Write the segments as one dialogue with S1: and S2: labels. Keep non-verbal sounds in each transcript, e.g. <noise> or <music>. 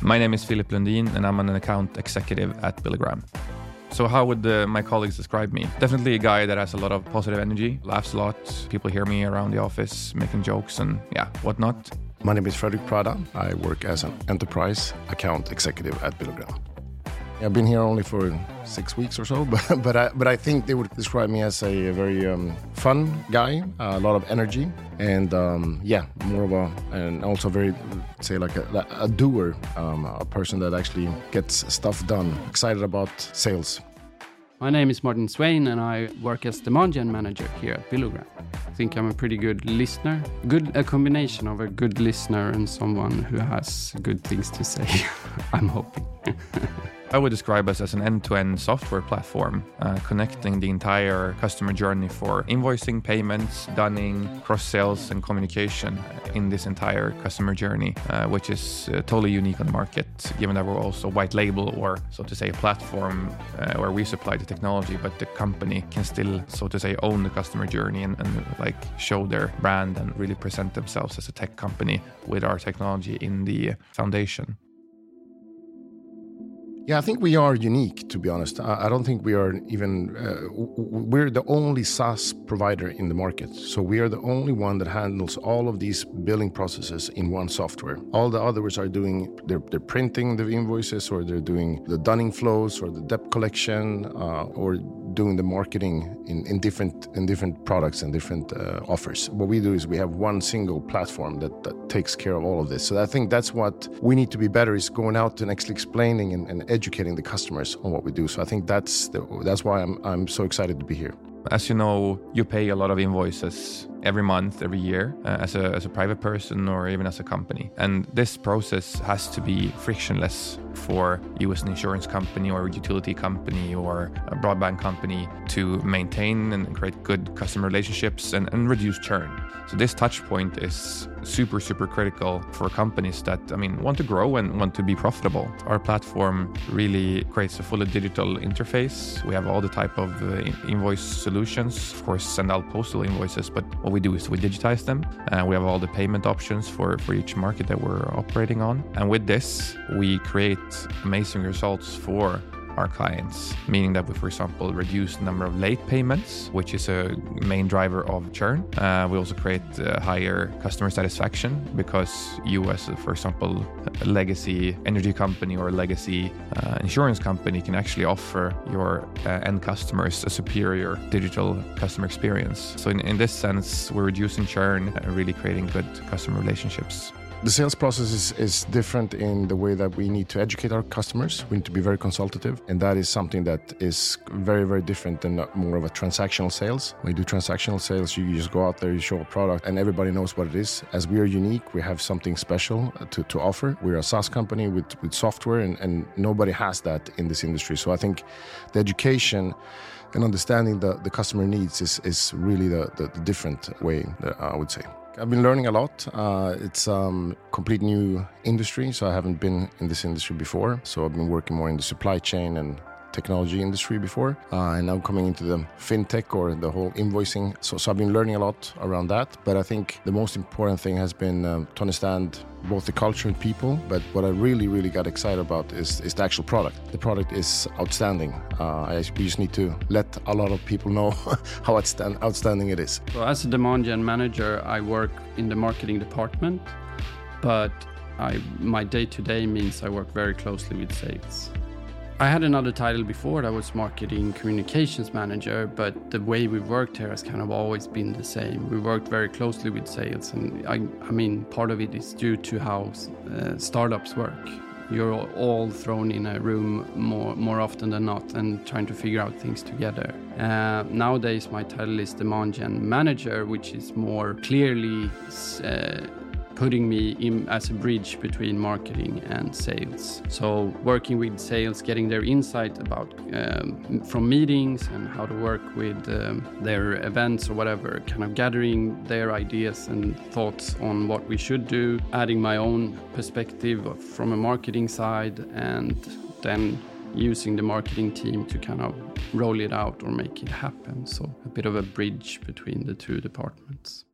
S1: My name is Philip Lundin, and I'm an account executive at Billogram. So, how would uh, my colleagues describe me? Definitely a guy that has a lot of positive energy, laughs a lot. People hear me around the office making jokes and, yeah, whatnot.
S2: My name is Fredrik Prada. I work as an enterprise account executive at Billogram. I've been here only for six weeks or so, <laughs> but but I, but I think they would describe me as a, a very um, fun guy, a lot of energy, and um, yeah, more of a and also very say like a, a doer, um, a person that actually gets stuff done. Excited about sales.
S3: My name is Martin Swain, and I work as demand gen manager here at Billogram. I think I'm a pretty good listener. Good a combination of a good listener and someone who has good things to say. <laughs> I'm hoping. <laughs>
S1: I would describe us as an end to end software platform, uh, connecting the entire customer journey for invoicing, payments, dunning, cross sales, and communication in this entire customer journey, uh, which is uh, totally unique on the market, given that we're also white label or, so to say, a platform uh, where we supply the technology, but the company can still, so to say, own the customer journey and, and like show their brand and really present themselves as a tech company with our technology in the foundation.
S2: Yeah, I think we are unique, to be honest. I, don't think we are even, uh, we're the only SaaS provider in the market. So we are the only one that handles all of these billing processes in one software. All the others are doing, they're, they're printing the invoices or they're doing the dunning flows or the debt collection uh, or doing the marketing in, in different in different products and different uh, offers. What we do is we have one single platform that, that takes care of all of this. So I think that's what we need to be better is going out and actually explaining and, and educating the customers on what we do. So I think that's the, that's why I'm I'm so excited to be here.
S1: As you know, you pay a lot of invoices every month, every year, uh, as, a, as a private person or even as a company. And this process has to be frictionless for you as an insurance company or utility company or a broadband company to maintain and create good customer relationships and, and reduce churn. So this touch point is super, super critical for companies that, I mean, want to grow and want to be profitable. Our platform really creates a fully digital interface. We have all the type of uh, invoice solutions, of course, send out postal invoices, but what we do is we digitize them. and we have all the payment options for, for each market that we're operating on. And with this, we create amazing results for our clients, meaning that we, for example, reduce the number of late payments, which is a main driver of churn. Uh, we also create uh, higher customer satisfaction because you, as, for example, a legacy energy company or a legacy uh, insurance company, can actually offer your uh, end customers a superior digital customer experience. So, in, in this sense, we're reducing churn and really creating good customer relationships.
S2: The sales process is, is different in the way that we need to educate our customers. We need to be very consultative, and that is something that is very, very different than more of a transactional sales. When you do transactional sales, you just go out there, you show a product, and everybody knows what it is. As we are unique, we have something special to, to offer. We're a SaaS company with, with software, and, and nobody has that in this industry. So I think the education and understanding the, the customer needs is, is really the, the, the different way, that I would say. I've been learning a lot. Uh, it's a um, complete new industry, so I haven't been in this industry before. So I've been working more in the supply chain and technology industry before, uh, and now coming into the fintech or the whole invoicing. So, so I've been learning a lot around that. But I think the most important thing has been um, to understand both the culture and people. But what I really, really got excited about is, is the actual product. The product is outstanding. Uh, I, we just need to let a lot of people know <laughs> how outstand, outstanding it is.
S3: So, as a demand gen manager, I work in the marketing department, but I, my day to day means I work very closely with sales. I had another title before that was marketing communications manager, but the way we worked here has kind of always been the same. We worked very closely with sales, and I, I mean, part of it is due to how uh, startups work. You're all thrown in a room more more often than not, and trying to figure out things together. Uh, nowadays, my title is demand gen manager, which is more clearly. Uh, putting me in as a bridge between marketing and sales. So working with sales, getting their insight about um, from meetings and how to work with um, their events or whatever, kind of gathering their ideas and thoughts on what we should do, adding my own perspective from a marketing side, and then using the marketing team to kind of roll it out or make it happen. So a bit of a bridge between the two departments.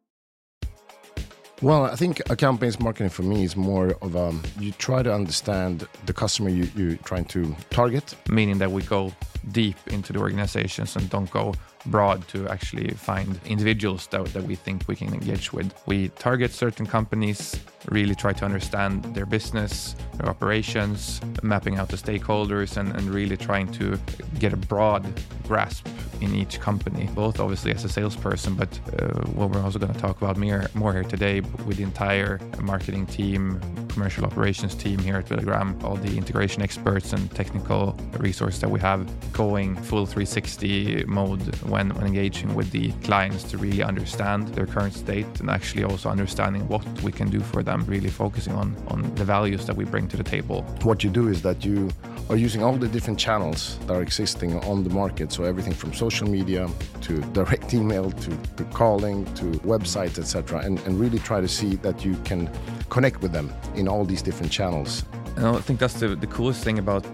S2: Well, I think account based marketing for me is more of a you try to understand the customer you, you're trying to target.
S1: Meaning that we go deep into the organizations and don't go broad to actually find individuals that, that we think we can engage with. We target certain companies, really try to understand their business, their operations, mapping out the stakeholders, and, and really trying to get a broad grasp in each company, both obviously as a salesperson, but uh, what we're also going to talk about more, more here today with the entire marketing team, commercial operations team here at Billogram, all the integration experts and technical resources that we have going full 360 mode when, when engaging with the clients to really understand their current state and actually also understanding what we can do for them, really focusing on, on the values that we bring to the table.
S2: What you do is that you are using all the different channels that are existing on the market. So everything from social media to direct email to, to calling to websites, etc., and, and really try to see that you can connect with them in all these different channels.
S1: And I think that's the, the coolest thing about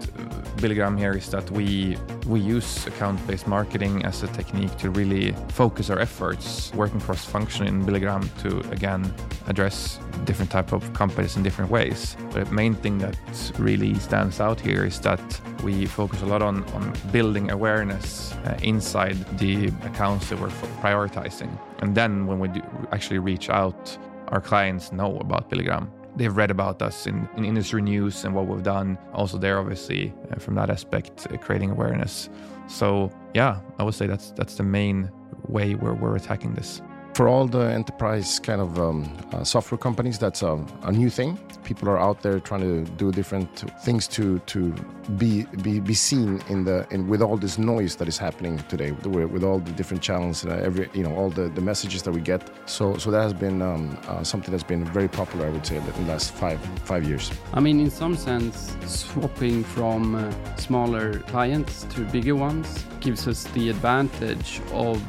S1: Billogram here is that we we use account-based marketing as a technique to really focus our efforts working cross-function in Billogram to again address different type of companies in different ways. But the main thing that really stands out here is that we focus a lot on, on building awareness uh, inside the accounts that we're prioritizing. And then when we do actually reach out, our clients know about Billogram they've read about us in, in industry news and what we've done. Also, there, obviously, uh, from that aspect, uh, creating awareness. So, yeah, I would say that's that's the main way where we're attacking this
S2: for all the enterprise kind of um, uh, software companies, that's a, a, new thing. People are out there trying to do different things to to be be, be seen in the in with all this noise that is happening today, with, all the different channels, uh, every you know all the, the messages that we get. So so that has been um, uh, something that's been very popular, I would say, in the last five five years.
S3: I mean, in some sense, swapping from uh, smaller clients to bigger ones gives us the advantage of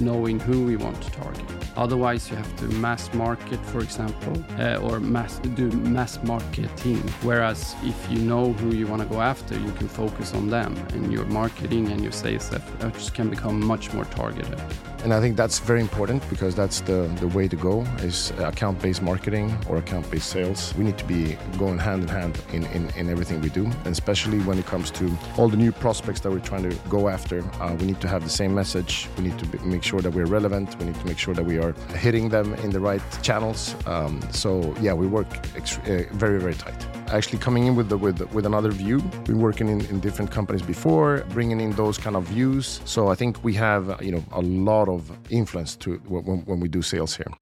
S3: knowing who we want to target. Otherwise, you have to mass market, for example, uh, or mass do mass marketing. Whereas if you know who you want to go after, you can focus on them, and your marketing and your sales efforts can become much more targeted.
S2: And I think that's very important because that's the, the way to go is account-based marketing or account-based sales. We need to be going hand in hand in, in, in everything we do, and especially when it comes to all the new prospects that we're trying to go after. Uh, we need to have the same message. We need to be, make sure that we're relevant. We need to make sure that we are hitting them in the right channels. Um, so yeah, we work uh, very, very tight actually coming in with the, with with another view. Been working in, in different companies before, bringing in those kind of views. So I think we have you know a lot of influence to when, when we do sales here.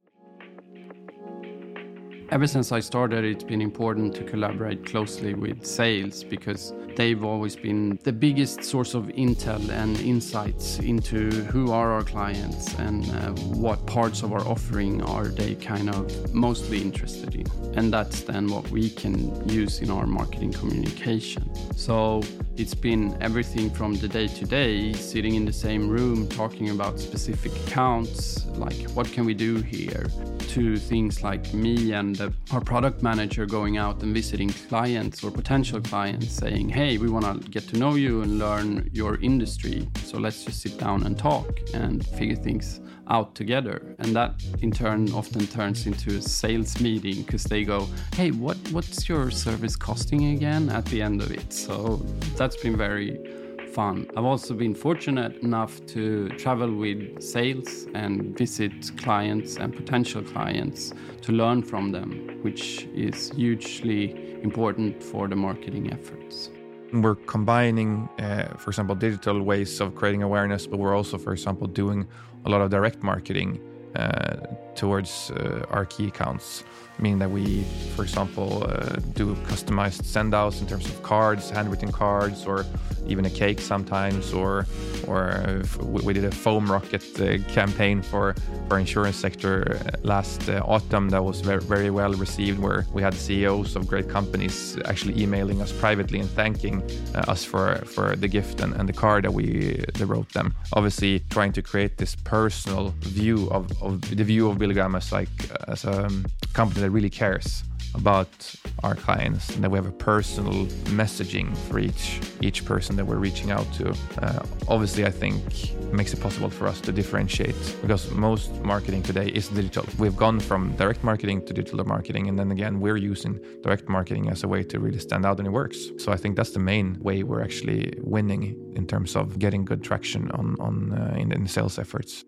S3: Ever since I started, it's been important to collaborate closely with sales because they've always been the biggest source of intel and insights into who are our clients and uh, what parts of our offering are they kind of mostly interested in. And that's then what we can use in our marketing communication. So it's been everything from the day to day, sitting in the same room talking about specific accounts, like what can we do here, to things like me and our product manager going out and visiting clients or potential clients saying, hey, we want to get to know you and learn your industry. So let's just sit down and talk and figure things out together. And that in turn often turns into a sales meeting because they go, hey, what, what's your service costing again at the end of it? So that's been very fun. I've also been fortunate enough to travel with sales and visit clients and potential clients to learn from them, which is hugely important for the marketing efforts.
S1: We're combining, uh, for example, digital ways of creating awareness, but we're also, for example, doing a lot of direct marketing towards uh, our key accounts meaning that we, for example, uh, do customized sendouts in terms of cards, handwritten cards, or even a cake sometimes, or or uh, we did a foam rocket uh, campaign for our insurance sector uh, last uh, autumn that was very, very well received, where we had CEOs of great companies actually emailing us privately and thanking uh, us for for the gift and, and the card that we that wrote them. Obviously, trying to create this personal view of, of the view of Billogram as like as a um, company that really cares about our clients and that we have a personal messaging for each each person that we're reaching out to. Uh, obviously, I think makes it possible for us to differentiate because most marketing today is digital. We've gone from direct marketing to digital marketing, and then again, we're using direct marketing as a way to really stand out and it works. So I think that's the main way we're actually winning in terms of getting good traction on on uh, in, in sales efforts.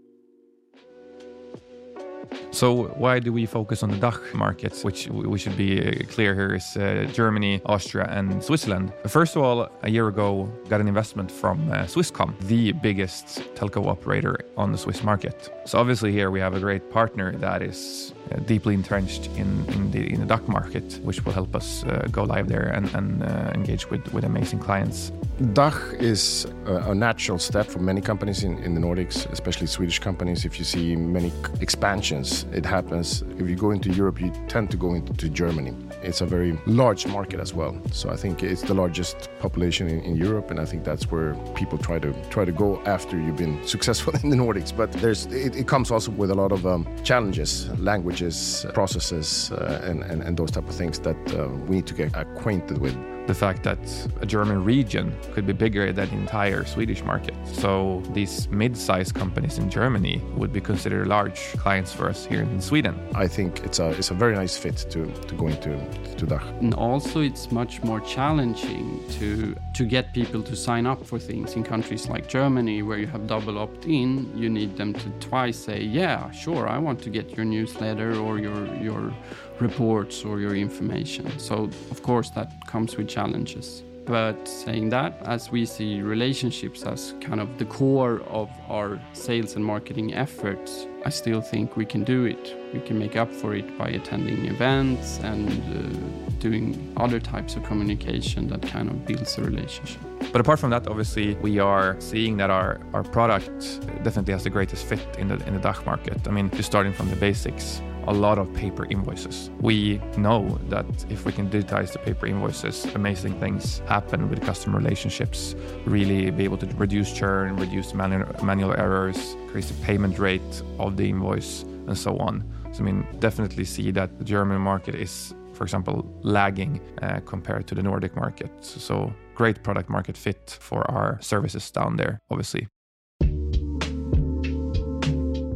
S1: So why do we focus on the DACH markets, which we should be uh, clear here is uh, Germany, Austria, and Switzerland? First of all, a year ago, got an investment from uh, Swisscom, the biggest telco operator on the Swiss market. So obviously here we have a great partner that is deeply entrenched in, in the in the market, which will help us uh, go live there and, and uh, engage with, with amazing clients.
S2: DACH is a, a, natural step for many companies in, in the Nordics, especially Swedish companies. If you see many expansions, it happens. If you go into Europe, you tend to go into Germany. It's a very large market as well. So I think it's the largest population in, in Europe, and I think that's where people try to try to go after you've been successful <laughs> in the Nordics. But there's it, it comes also with a lot of um, challenges, languages, processes, uh, and, and, and those type of things that uh, we need to get acquainted with
S1: the fact that a German region could be bigger than the entire Swedish market. So these mid-sized companies in Germany would be considered large clients for us here in Sweden.
S2: I think it's a it's a very nice fit to to go into to DACH.
S3: And also it's much more challenging to to get people to sign up for things in countries like Germany where you have double opt-in. You need them to twice say, "Yeah, sure, I want to get your newsletter or your your reports or your information. So, of course, that comes with challenges. But saying that, as we see relationships as kind of the core of our sales and marketing efforts, I still think we can do it. We can make up for it by attending events and uh, doing other types of communication that kind of builds a relationship.
S1: But apart from that, obviously, we are seeing that our, our product definitely has the greatest fit in the in the DACH market. I mean, just starting from the basics, a lot of paper invoices. We know that if we can digitize the paper invoices, amazing things happen with customer relationships. Really be able to reduce churn, reduce manual, manual errors, increase the payment rate of the invoice, and so on. So, I mean, definitely see that the German market is, for example, lagging uh, compared to the Nordic market. So, great product market fit for our services down there, obviously.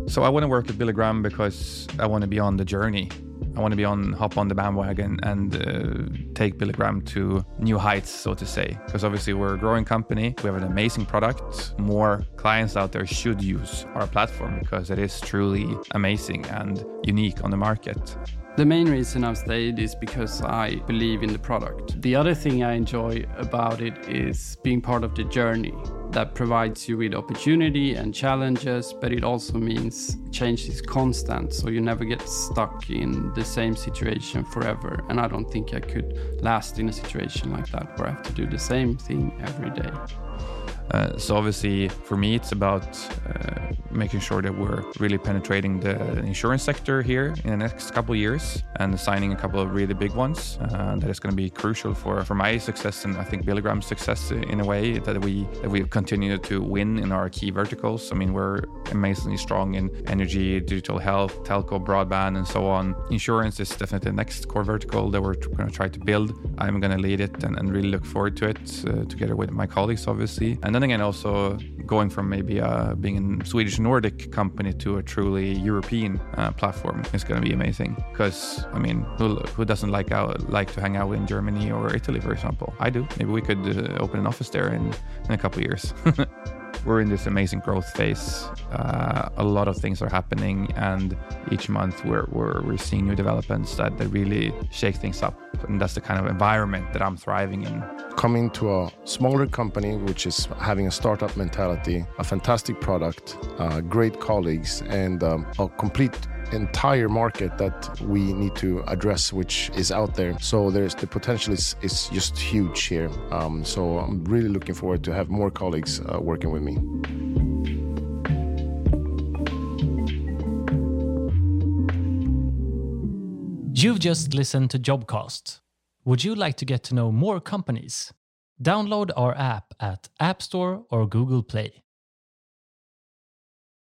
S1: So I want to work with Billogram because I want to be on the journey. I want to be on, hop on the bandwagon and uh, take Billogram to new heights, so to say. Because obviously we're a growing company, we have an amazing product. More clients out there should use our platform because it is truly amazing and unique on the market.
S3: The main reason I've stayed is because I believe in the product. The other thing I enjoy about it is being part of the journey that provides you with opportunity and challenges, but it also means change is constant, so you never get stuck in the same situation forever. And I don't think I could last in a situation like that where I have to do the same thing every day.
S1: Uh, so obviously, for me, it's about uh, making sure that we're really penetrating the insurance sector here in the next couple of years and signing a couple of really big ones. Uh, that is going to be crucial for, for my success and I think Billogram's success in a way that we that we continue to win in our key verticals. I mean, we're amazingly strong in energy, digital health, telco, broadband, and so on. Insurance is definitely the next core vertical that we're going to try to build. I'm going to lead it and, and really look forward to it uh, together with my colleagues, obviously. And then again, also going from maybe uh, being a Swedish Nordic company to a truly European uh, platform is going to be amazing. Because I mean, who, who doesn't like out, like to hang out in Germany or Italy, for example? I do. Maybe we could uh, open an office there in, in a couple of years. <laughs> we're in this amazing growth phase. Uh, a lot of things are happening, and each month we're, we're, we're seeing new developments that, that really shake things up. And that's the kind of environment that I'm thriving in.
S2: Coming to a smaller company, which is having a startup mentality, a fantastic product, uh, great colleagues, and um, a complete entire market that we need to address, which is out there. So there's the potential is, is just huge here. Um, so I'm really looking forward to have more colleagues uh, working with me.
S4: You've just listened to Jobcast. Would you like to get to know more companies? Download our app at App Store or Google Play.